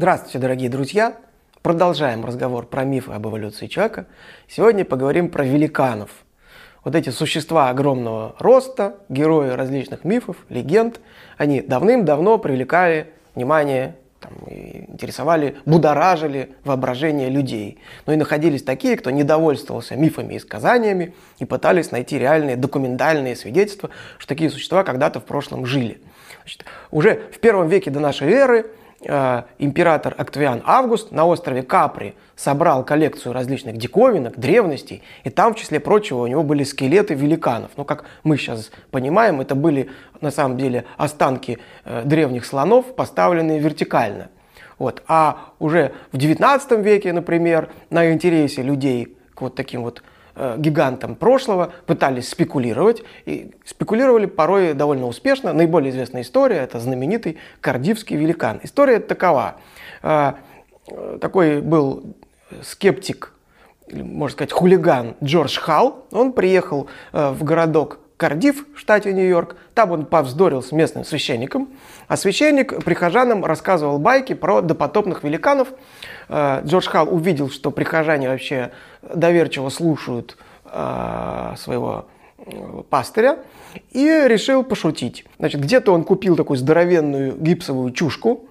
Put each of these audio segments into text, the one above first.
Здравствуйте, дорогие друзья! Продолжаем разговор про мифы об эволюции человека. Сегодня поговорим про великанов. Вот эти существа огромного роста, герои различных мифов, легенд, они давным-давно привлекали внимание там, интересовали, будоражили воображение людей. Но и находились такие, кто недовольствовался мифами и сказаниями и пытались найти реальные документальные свидетельства, что такие существа когда-то в прошлом жили. Значит, уже в первом веке до нашей эры э, император Октавиан Август на острове Капри собрал коллекцию различных диковинок, древностей, и там, в числе прочего, у него были скелеты великанов. Ну, как мы сейчас понимаем, это были на самом деле останки э, древних слонов, поставленные вертикально. Вот. А уже в XIX веке, например, на интересе людей к вот таким вот гигантам прошлого пытались спекулировать. И спекулировали порой довольно успешно. Наиболее известная история – это знаменитый Кардивский великан. История такова. Э, такой был скептик, можно сказать, хулиган Джордж Халл. Он приехал э, в городок Кардив в штате Нью-Йорк. Там он повздорил с местным священником. А священник прихожанам рассказывал байки про допотопных великанов. Э, Джордж Халл увидел, что прихожане вообще доверчиво слушают э, своего пастыря и решил пошутить. Значит, где-то он купил такую здоровенную гипсовую чушку,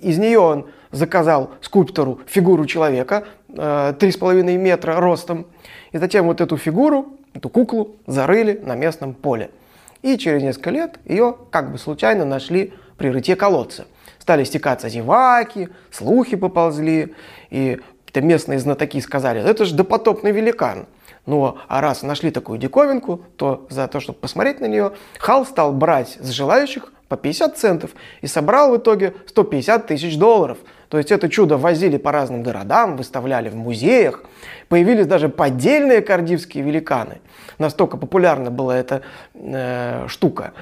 из нее он заказал скульптору фигуру человека э, 3,5 метра ростом. И затем вот эту фигуру, эту куклу зарыли на местном поле. И через несколько лет ее как бы случайно нашли при рытье колодца. Стали стекаться зеваки, слухи поползли, и какие-то местные знатоки сказали, это же допотопный великан. Ну, а раз нашли такую диковинку, то за то, чтобы посмотреть на нее, Хал стал брать с желающих по 50 центов и собрал в итоге 150 тысяч долларов. То есть это чудо возили по разным городам, выставляли в музеях. Появились даже поддельные кардивские великаны. Настолько популярна была эта э, штука.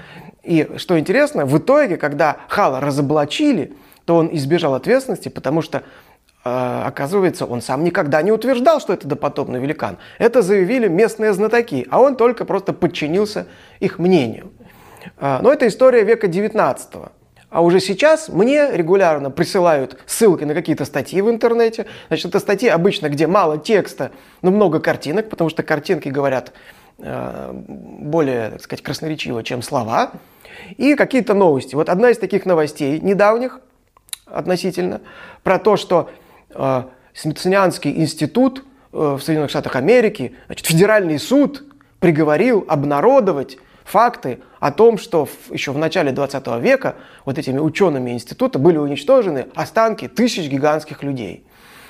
И что интересно, в итоге, когда Хала разоблачили, то он избежал ответственности, потому что э, оказывается, он сам никогда не утверждал, что это допотопный великан. Это заявили местные знатоки, а он только просто подчинился их мнению. А, но это история века 19 а уже сейчас мне регулярно присылают ссылки на какие-то статьи в интернете. Значит, это статьи обычно, где мало текста, но много картинок, потому что картинки говорят э, более, так сказать, красноречиво, чем слова. И какие-то новости. Вот одна из таких новостей недавних относительно про то, что э, Смитсонианский институт э, в Соединенных Штатах Америки, значит, федеральный суд приговорил обнародовать факты о том, что еще в начале 20 века вот этими учеными института были уничтожены останки тысяч гигантских людей.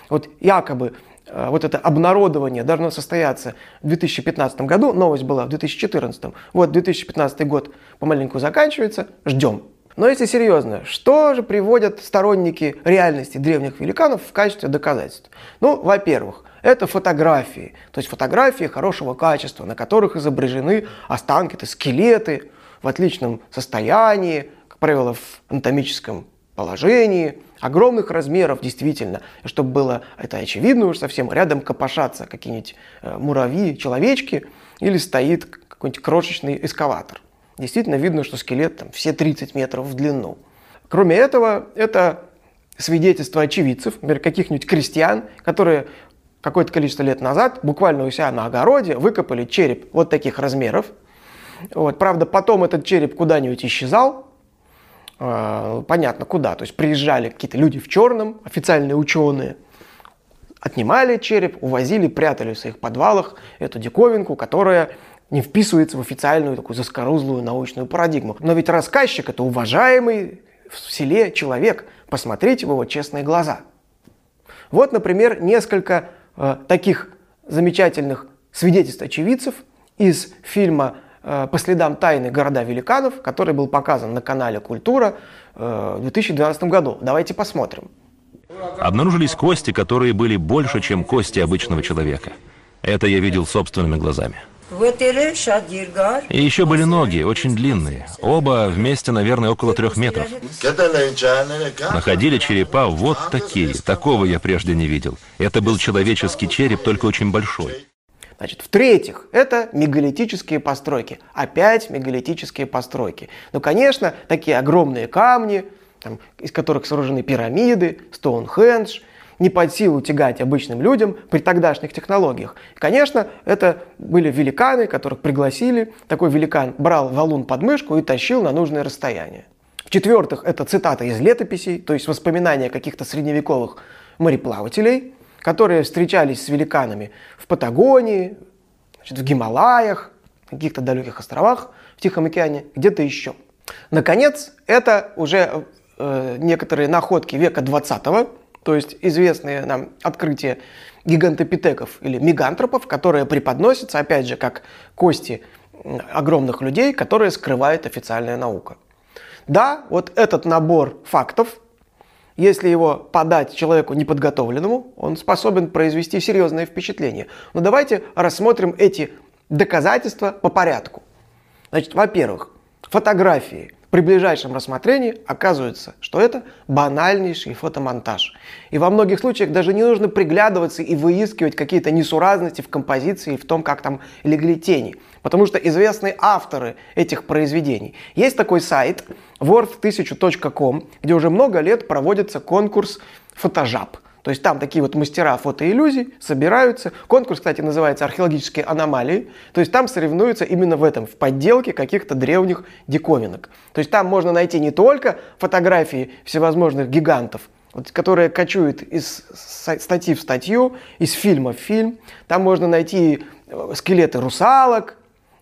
Вот якобы э, вот это обнародование должно состояться в 2015 году, новость была в 2014. Вот 2015 год помаленьку заканчивается, ждем. Но если серьезно, что же приводят сторонники реальности древних великанов в качестве доказательств? Ну, во-первых, это фотографии, то есть фотографии хорошего качества, на которых изображены останки, это скелеты в отличном состоянии, как правило, в анатомическом положении, огромных размеров действительно, чтобы было это очевидно уж совсем, рядом копошатся какие-нибудь э, муравьи, человечки, или стоит какой-нибудь крошечный эскаватор. Действительно видно, что скелет там все 30 метров в длину. Кроме этого, это свидетельство очевидцев, например, каких-нибудь крестьян, которые какое-то количество лет назад буквально у себя на огороде выкопали череп вот таких размеров. Вот. Правда, потом этот череп куда-нибудь исчезал, э, понятно куда. То есть приезжали какие-то люди в черном, официальные ученые, отнимали череп, увозили, прятали в своих подвалах эту диковинку, которая не вписывается в официальную такую заскорузлую научную парадигму. Но ведь рассказчик – это уважаемый в селе человек. Посмотрите в его честные глаза. Вот, например, несколько таких замечательных свидетельств очевидцев из фильма э, «По следам тайны города великанов», который был показан на канале «Культура» э, в 2012 году. Давайте посмотрим. Обнаружились кости, которые были больше, чем кости обычного человека. Это я видел собственными глазами. И еще были ноги, очень длинные. Оба вместе, наверное, около трех метров. Находили черепа вот такие. Такого я прежде не видел. Это был человеческий череп, только очень большой. Значит, в-третьих, это мегалитические постройки. Опять мегалитические постройки. Ну, конечно, такие огромные камни, там, из которых сооружены пирамиды, Стоунхендж, не под силу тягать обычным людям при тогдашних технологиях. конечно, это были великаны, которых пригласили. Такой великан брал валун под мышку и тащил на нужное расстояние. В-четвертых, это цитата из летописей, то есть воспоминания каких-то средневековых мореплавателей, которые встречались с великанами в Патагонии, значит, в Гималаях, каких-то далеких островах в Тихом океане, где-то еще. Наконец, это уже э, некоторые находки века 20 то есть известные нам открытия гигантопитеков или мегантропов, которые преподносятся, опять же, как кости огромных людей, которые скрывает официальная наука. Да, вот этот набор фактов, если его подать человеку неподготовленному, он способен произвести серьезное впечатление. Но давайте рассмотрим эти доказательства по порядку. Значит, во-первых, фотографии при ближайшем рассмотрении оказывается, что это банальнейший фотомонтаж. И во многих случаях даже не нужно приглядываться и выискивать какие-то несуразности в композиции, в том, как там легли тени. Потому что известны авторы этих произведений. Есть такой сайт worth1000.com, где уже много лет проводится конкурс фотожаб – то есть там такие вот мастера фотоиллюзий собираются. Конкурс, кстати, называется «Археологические аномалии». То есть там соревнуются именно в этом, в подделке каких-то древних диковинок. То есть там можно найти не только фотографии всевозможных гигантов, вот, которые кочуют из статьи в статью, из фильма в фильм. Там можно найти э, скелеты русалок,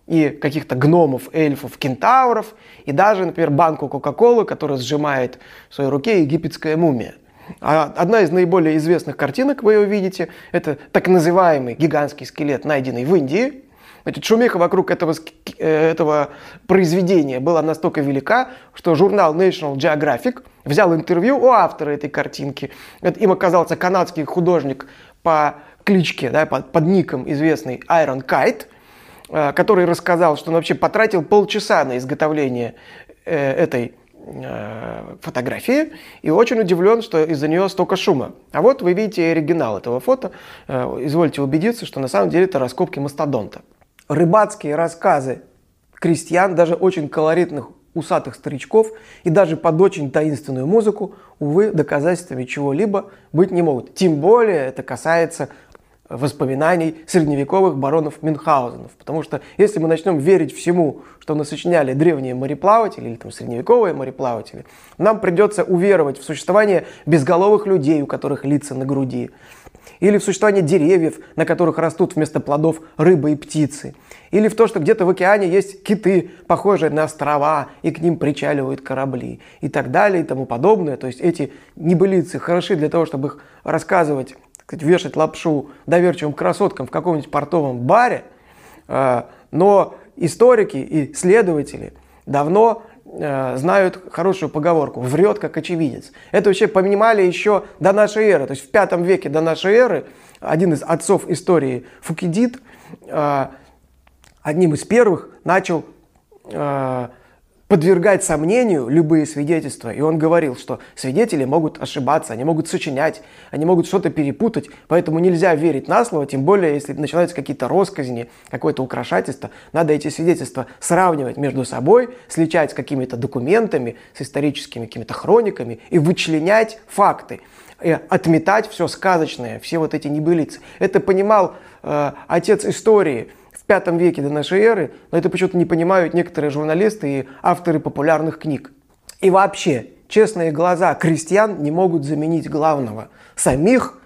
и каких-то гномов, эльфов, кентавров, и даже, например, банку Кока-Колы, которая сжимает в своей руке египетская мумия. А одна из наиболее известных картинок, вы ее видите, это так называемый гигантский скелет, найденный в Индии. Значит, шумиха вокруг этого, э, этого произведения была настолько велика, что журнал National Geographic взял интервью у автора этой картинки. Это им оказался канадский художник по кличке, да, под, под ником известный Iron Kite, э, который рассказал, что он вообще потратил полчаса на изготовление э, этой фотографии и очень удивлен, что из-за нее столько шума. А вот вы видите оригинал этого фото. Э, извольте убедиться, что на самом деле это раскопки мастодонта. Рыбацкие рассказы крестьян, даже очень колоритных усатых старичков и даже под очень таинственную музыку, увы, доказательствами чего-либо быть не могут. Тем более это касается воспоминаний средневековых баронов Мюнхгаузенов. Потому что если мы начнем верить всему, что мы сочиняли древние мореплаватели или там средневековые мореплаватели, нам придется уверовать в существование безголовых людей, у которых лица на груди, или в существование деревьев, на которых растут вместо плодов рыбы и птицы, или в то, что где-то в океане есть киты, похожие на острова, и к ним причаливают корабли, и так далее, и тому подобное. То есть эти небылицы хороши для того, чтобы их рассказывать сказать, вешать лапшу доверчивым красоткам в каком-нибудь портовом баре, э, но историки и следователи давно э, знают хорошую поговорку «врет как очевидец». Это вообще понимали еще до нашей эры. То есть в пятом веке до нашей эры один из отцов истории Фукидид э, одним из первых начал подвергать сомнению любые свидетельства. И он говорил, что свидетели могут ошибаться, они могут сочинять, они могут что-то перепутать, поэтому нельзя верить на слово, тем более, если начинаются какие-то росказни, какое-то украшательство. Надо эти свидетельства сравнивать между собой, сличать с какими-то документами, с историческими какими-то хрониками и вычленять факты отметать все сказочное, все вот эти небылицы. Это понимал э, отец истории пятом веке до нашей эры, но это почему-то не понимают некоторые журналисты и авторы популярных книг. И вообще, честные глаза крестьян не могут заменить главного – самих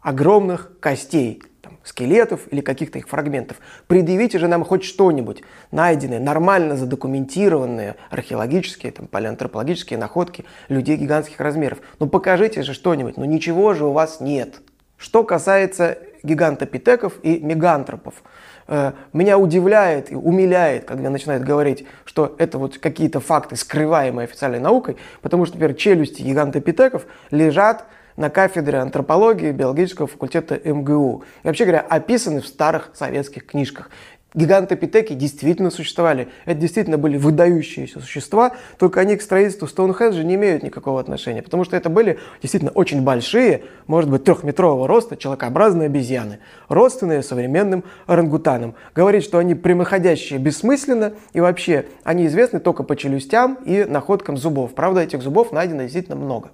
огромных костей, там, скелетов или каких-то их фрагментов. Предъявите же нам хоть что-нибудь, найденные, нормально задокументированные археологические, там, палеантропологические находки людей гигантских размеров. Ну покажите же что-нибудь, но ничего же у вас нет. Что касается гигантопитеков и мегантропов – Э, меня удивляет и умиляет, когда начинают говорить, что это вот какие-то факты, скрываемые официальной наукой, потому что, например, челюсти гигантопитеков лежат на кафедре антропологии биологического факультета МГУ. И вообще говоря, описаны в старых советских книжках. Гигантопитеки действительно существовали. Это действительно были выдающиеся существа, только они к строительству Стоунхенджа не имеют никакого отношения, потому что это были действительно очень большие, может быть, трехметрового роста человекообразные обезьяны, родственные современным орангутанам. Говорить, что они прямоходящие бессмысленно, и вообще они известны только по челюстям и находкам зубов. Правда, этих зубов найдено действительно много.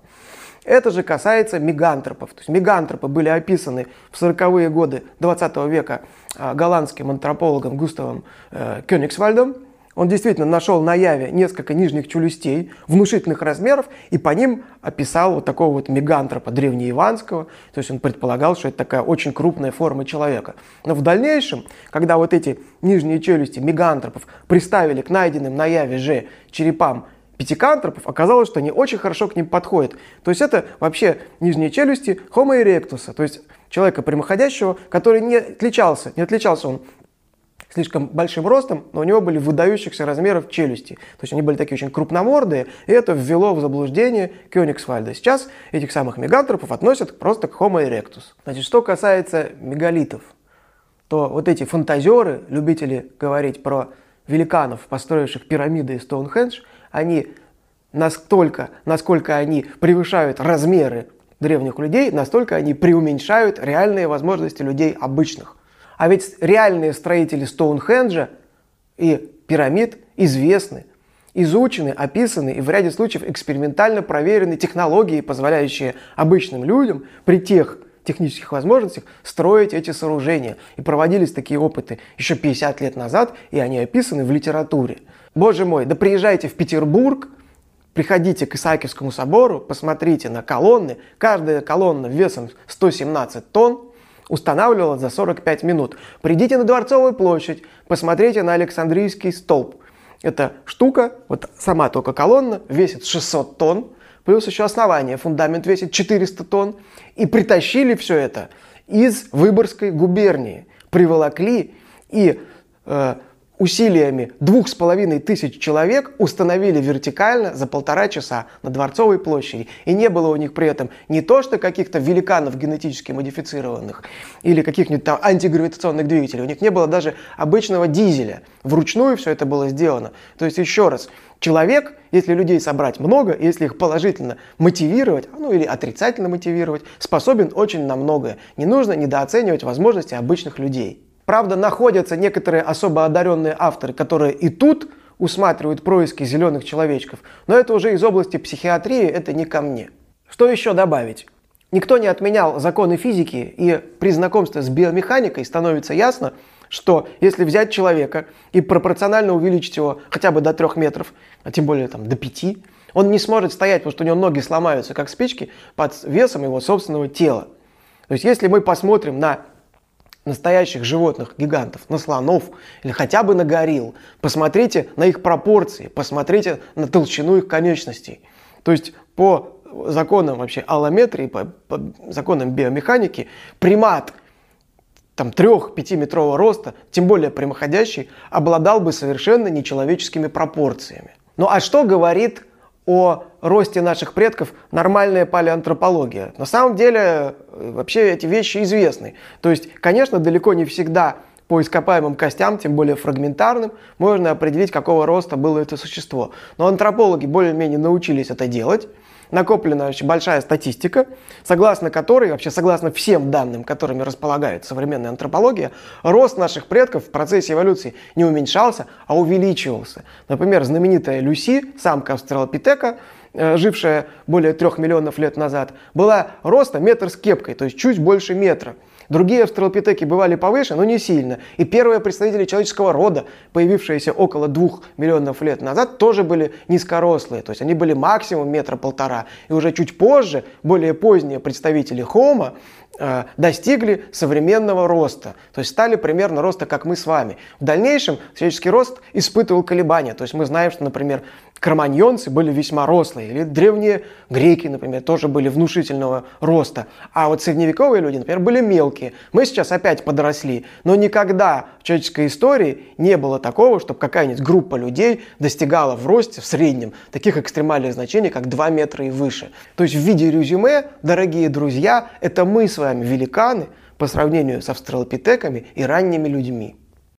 Это же касается мегантропов. То есть мегантропы были описаны в 40-е годы 20 века а, голландским антропологом Густавом э, Кёнигсвальдом. Он действительно нашел на Яве несколько нижних челюстей внушительных размеров и по ним описал вот такого вот мегантропа древнеиванского. То есть он предполагал, что это такая очень крупная форма человека. Но в дальнейшем, когда вот эти нижние челюсти мегантропов приставили к найденным на Яве же черепам пятикантропов, оказалось, что они очень хорошо к ним подходят. То есть это вообще нижние челюсти Homo erectus, то есть человека прямоходящего, который не отличался, не отличался он слишком большим ростом, но у него были выдающихся размеров челюсти. То есть они были такие очень крупномордые, и это ввело в заблуждение Кёнигсвальда. Сейчас этих самых мегантропов относят просто к Homo erectus. Значит, что касается мегалитов, то вот эти фантазеры, любители говорить про великанов, построивших пирамиды и Стоунхендж, они настолько, насколько они превышают размеры древних людей, настолько они преуменьшают реальные возможности людей обычных. А ведь реальные строители Стоунхенджа и пирамид известны, изучены, описаны и в ряде случаев экспериментально проверены технологии, позволяющие обычным людям при тех технических возможностях строить эти сооружения. И проводились такие опыты еще 50 лет назад, и они описаны в литературе. Боже мой, да приезжайте в Петербург, приходите к Исаакиевскому собору, посмотрите на колонны. Каждая колонна весом 117 тонн устанавливалась за 45 минут. Придите на Дворцовую площадь, посмотрите на Александрийский столб. Эта штука, вот сама только колонна, весит 600 тонн, плюс еще основание, фундамент весит 400 тонн. И притащили все это из Выборгской губернии. Приволокли и э, усилиями двух с половиной тысяч человек установили вертикально за полтора часа на Дворцовой площади. И не было у них при этом не то, что каких-то великанов генетически модифицированных или каких-нибудь там антигравитационных двигателей. У них не было даже обычного дизеля. Вручную все это было сделано. То есть еще раз, человек, если людей собрать много, если их положительно мотивировать, ну или отрицательно мотивировать, способен очень на многое. Не нужно недооценивать возможности обычных людей. Правда, находятся некоторые особо одаренные авторы, которые и тут усматривают происки зеленых человечков, но это уже из области психиатрии, это не ко мне. Что еще добавить? Никто не отменял законы физики, и при знакомстве с биомеханикой становится ясно, что если взять человека и пропорционально увеличить его хотя бы до трех метров, а тем более там, до пяти, он не сможет стоять, потому что у него ноги сломаются, как спички, под весом его собственного тела. То есть если мы посмотрим на настоящих животных, гигантов, на слонов или хотя бы на горилл. Посмотрите на их пропорции, посмотрите на толщину их конечностей. То есть по законам вообще аллометрии, по, по законам биомеханики, примат там 3-5 метрового роста, тем более прямоходящий, обладал бы совершенно нечеловеческими пропорциями. Ну а что говорит о росте наших предков нормальная палеантропология. На самом деле э, вообще эти вещи известны. То есть, конечно, далеко не всегда по ископаемым костям, тем более фрагментарным, можно определить, какого роста было это существо. Но антропологи более-менее научились это делать накоплена очень большая статистика, согласно которой, вообще согласно всем данным, которыми располагает современная антропология, рост наших предков в процессе эволюции не уменьшался, а увеличивался. Например, знаменитая Люси, самка австралопитека, э, жившая более трех миллионов лет назад, была роста метр с кепкой, то есть чуть больше метра. Другие австралопитеки бывали повыше, но не сильно. И первые представители человеческого рода, появившиеся около двух миллионов лет назад, тоже были низкорослые. То есть они были максимум метра полтора. И уже чуть позже, более поздние представители э, достигли современного роста. То есть стали примерно роста, как мы с вами. В дальнейшем человеческий рост испытывал колебания. То есть мы знаем, что, например, кроманьонцы были весьма рослые, или древние греки, например, тоже были внушительного роста. А вот средневековые люди, например, были мелкие. Мы сейчас опять подросли, но никогда в человеческой истории не было такого, чтобы какая-нибудь группа людей достигала в росте в среднем таких экстремальных значений, как 2 метра и выше. То есть в виде резюме, дорогие друзья, это мы с вами великаны по сравнению с австралопитеками и ранними людьми.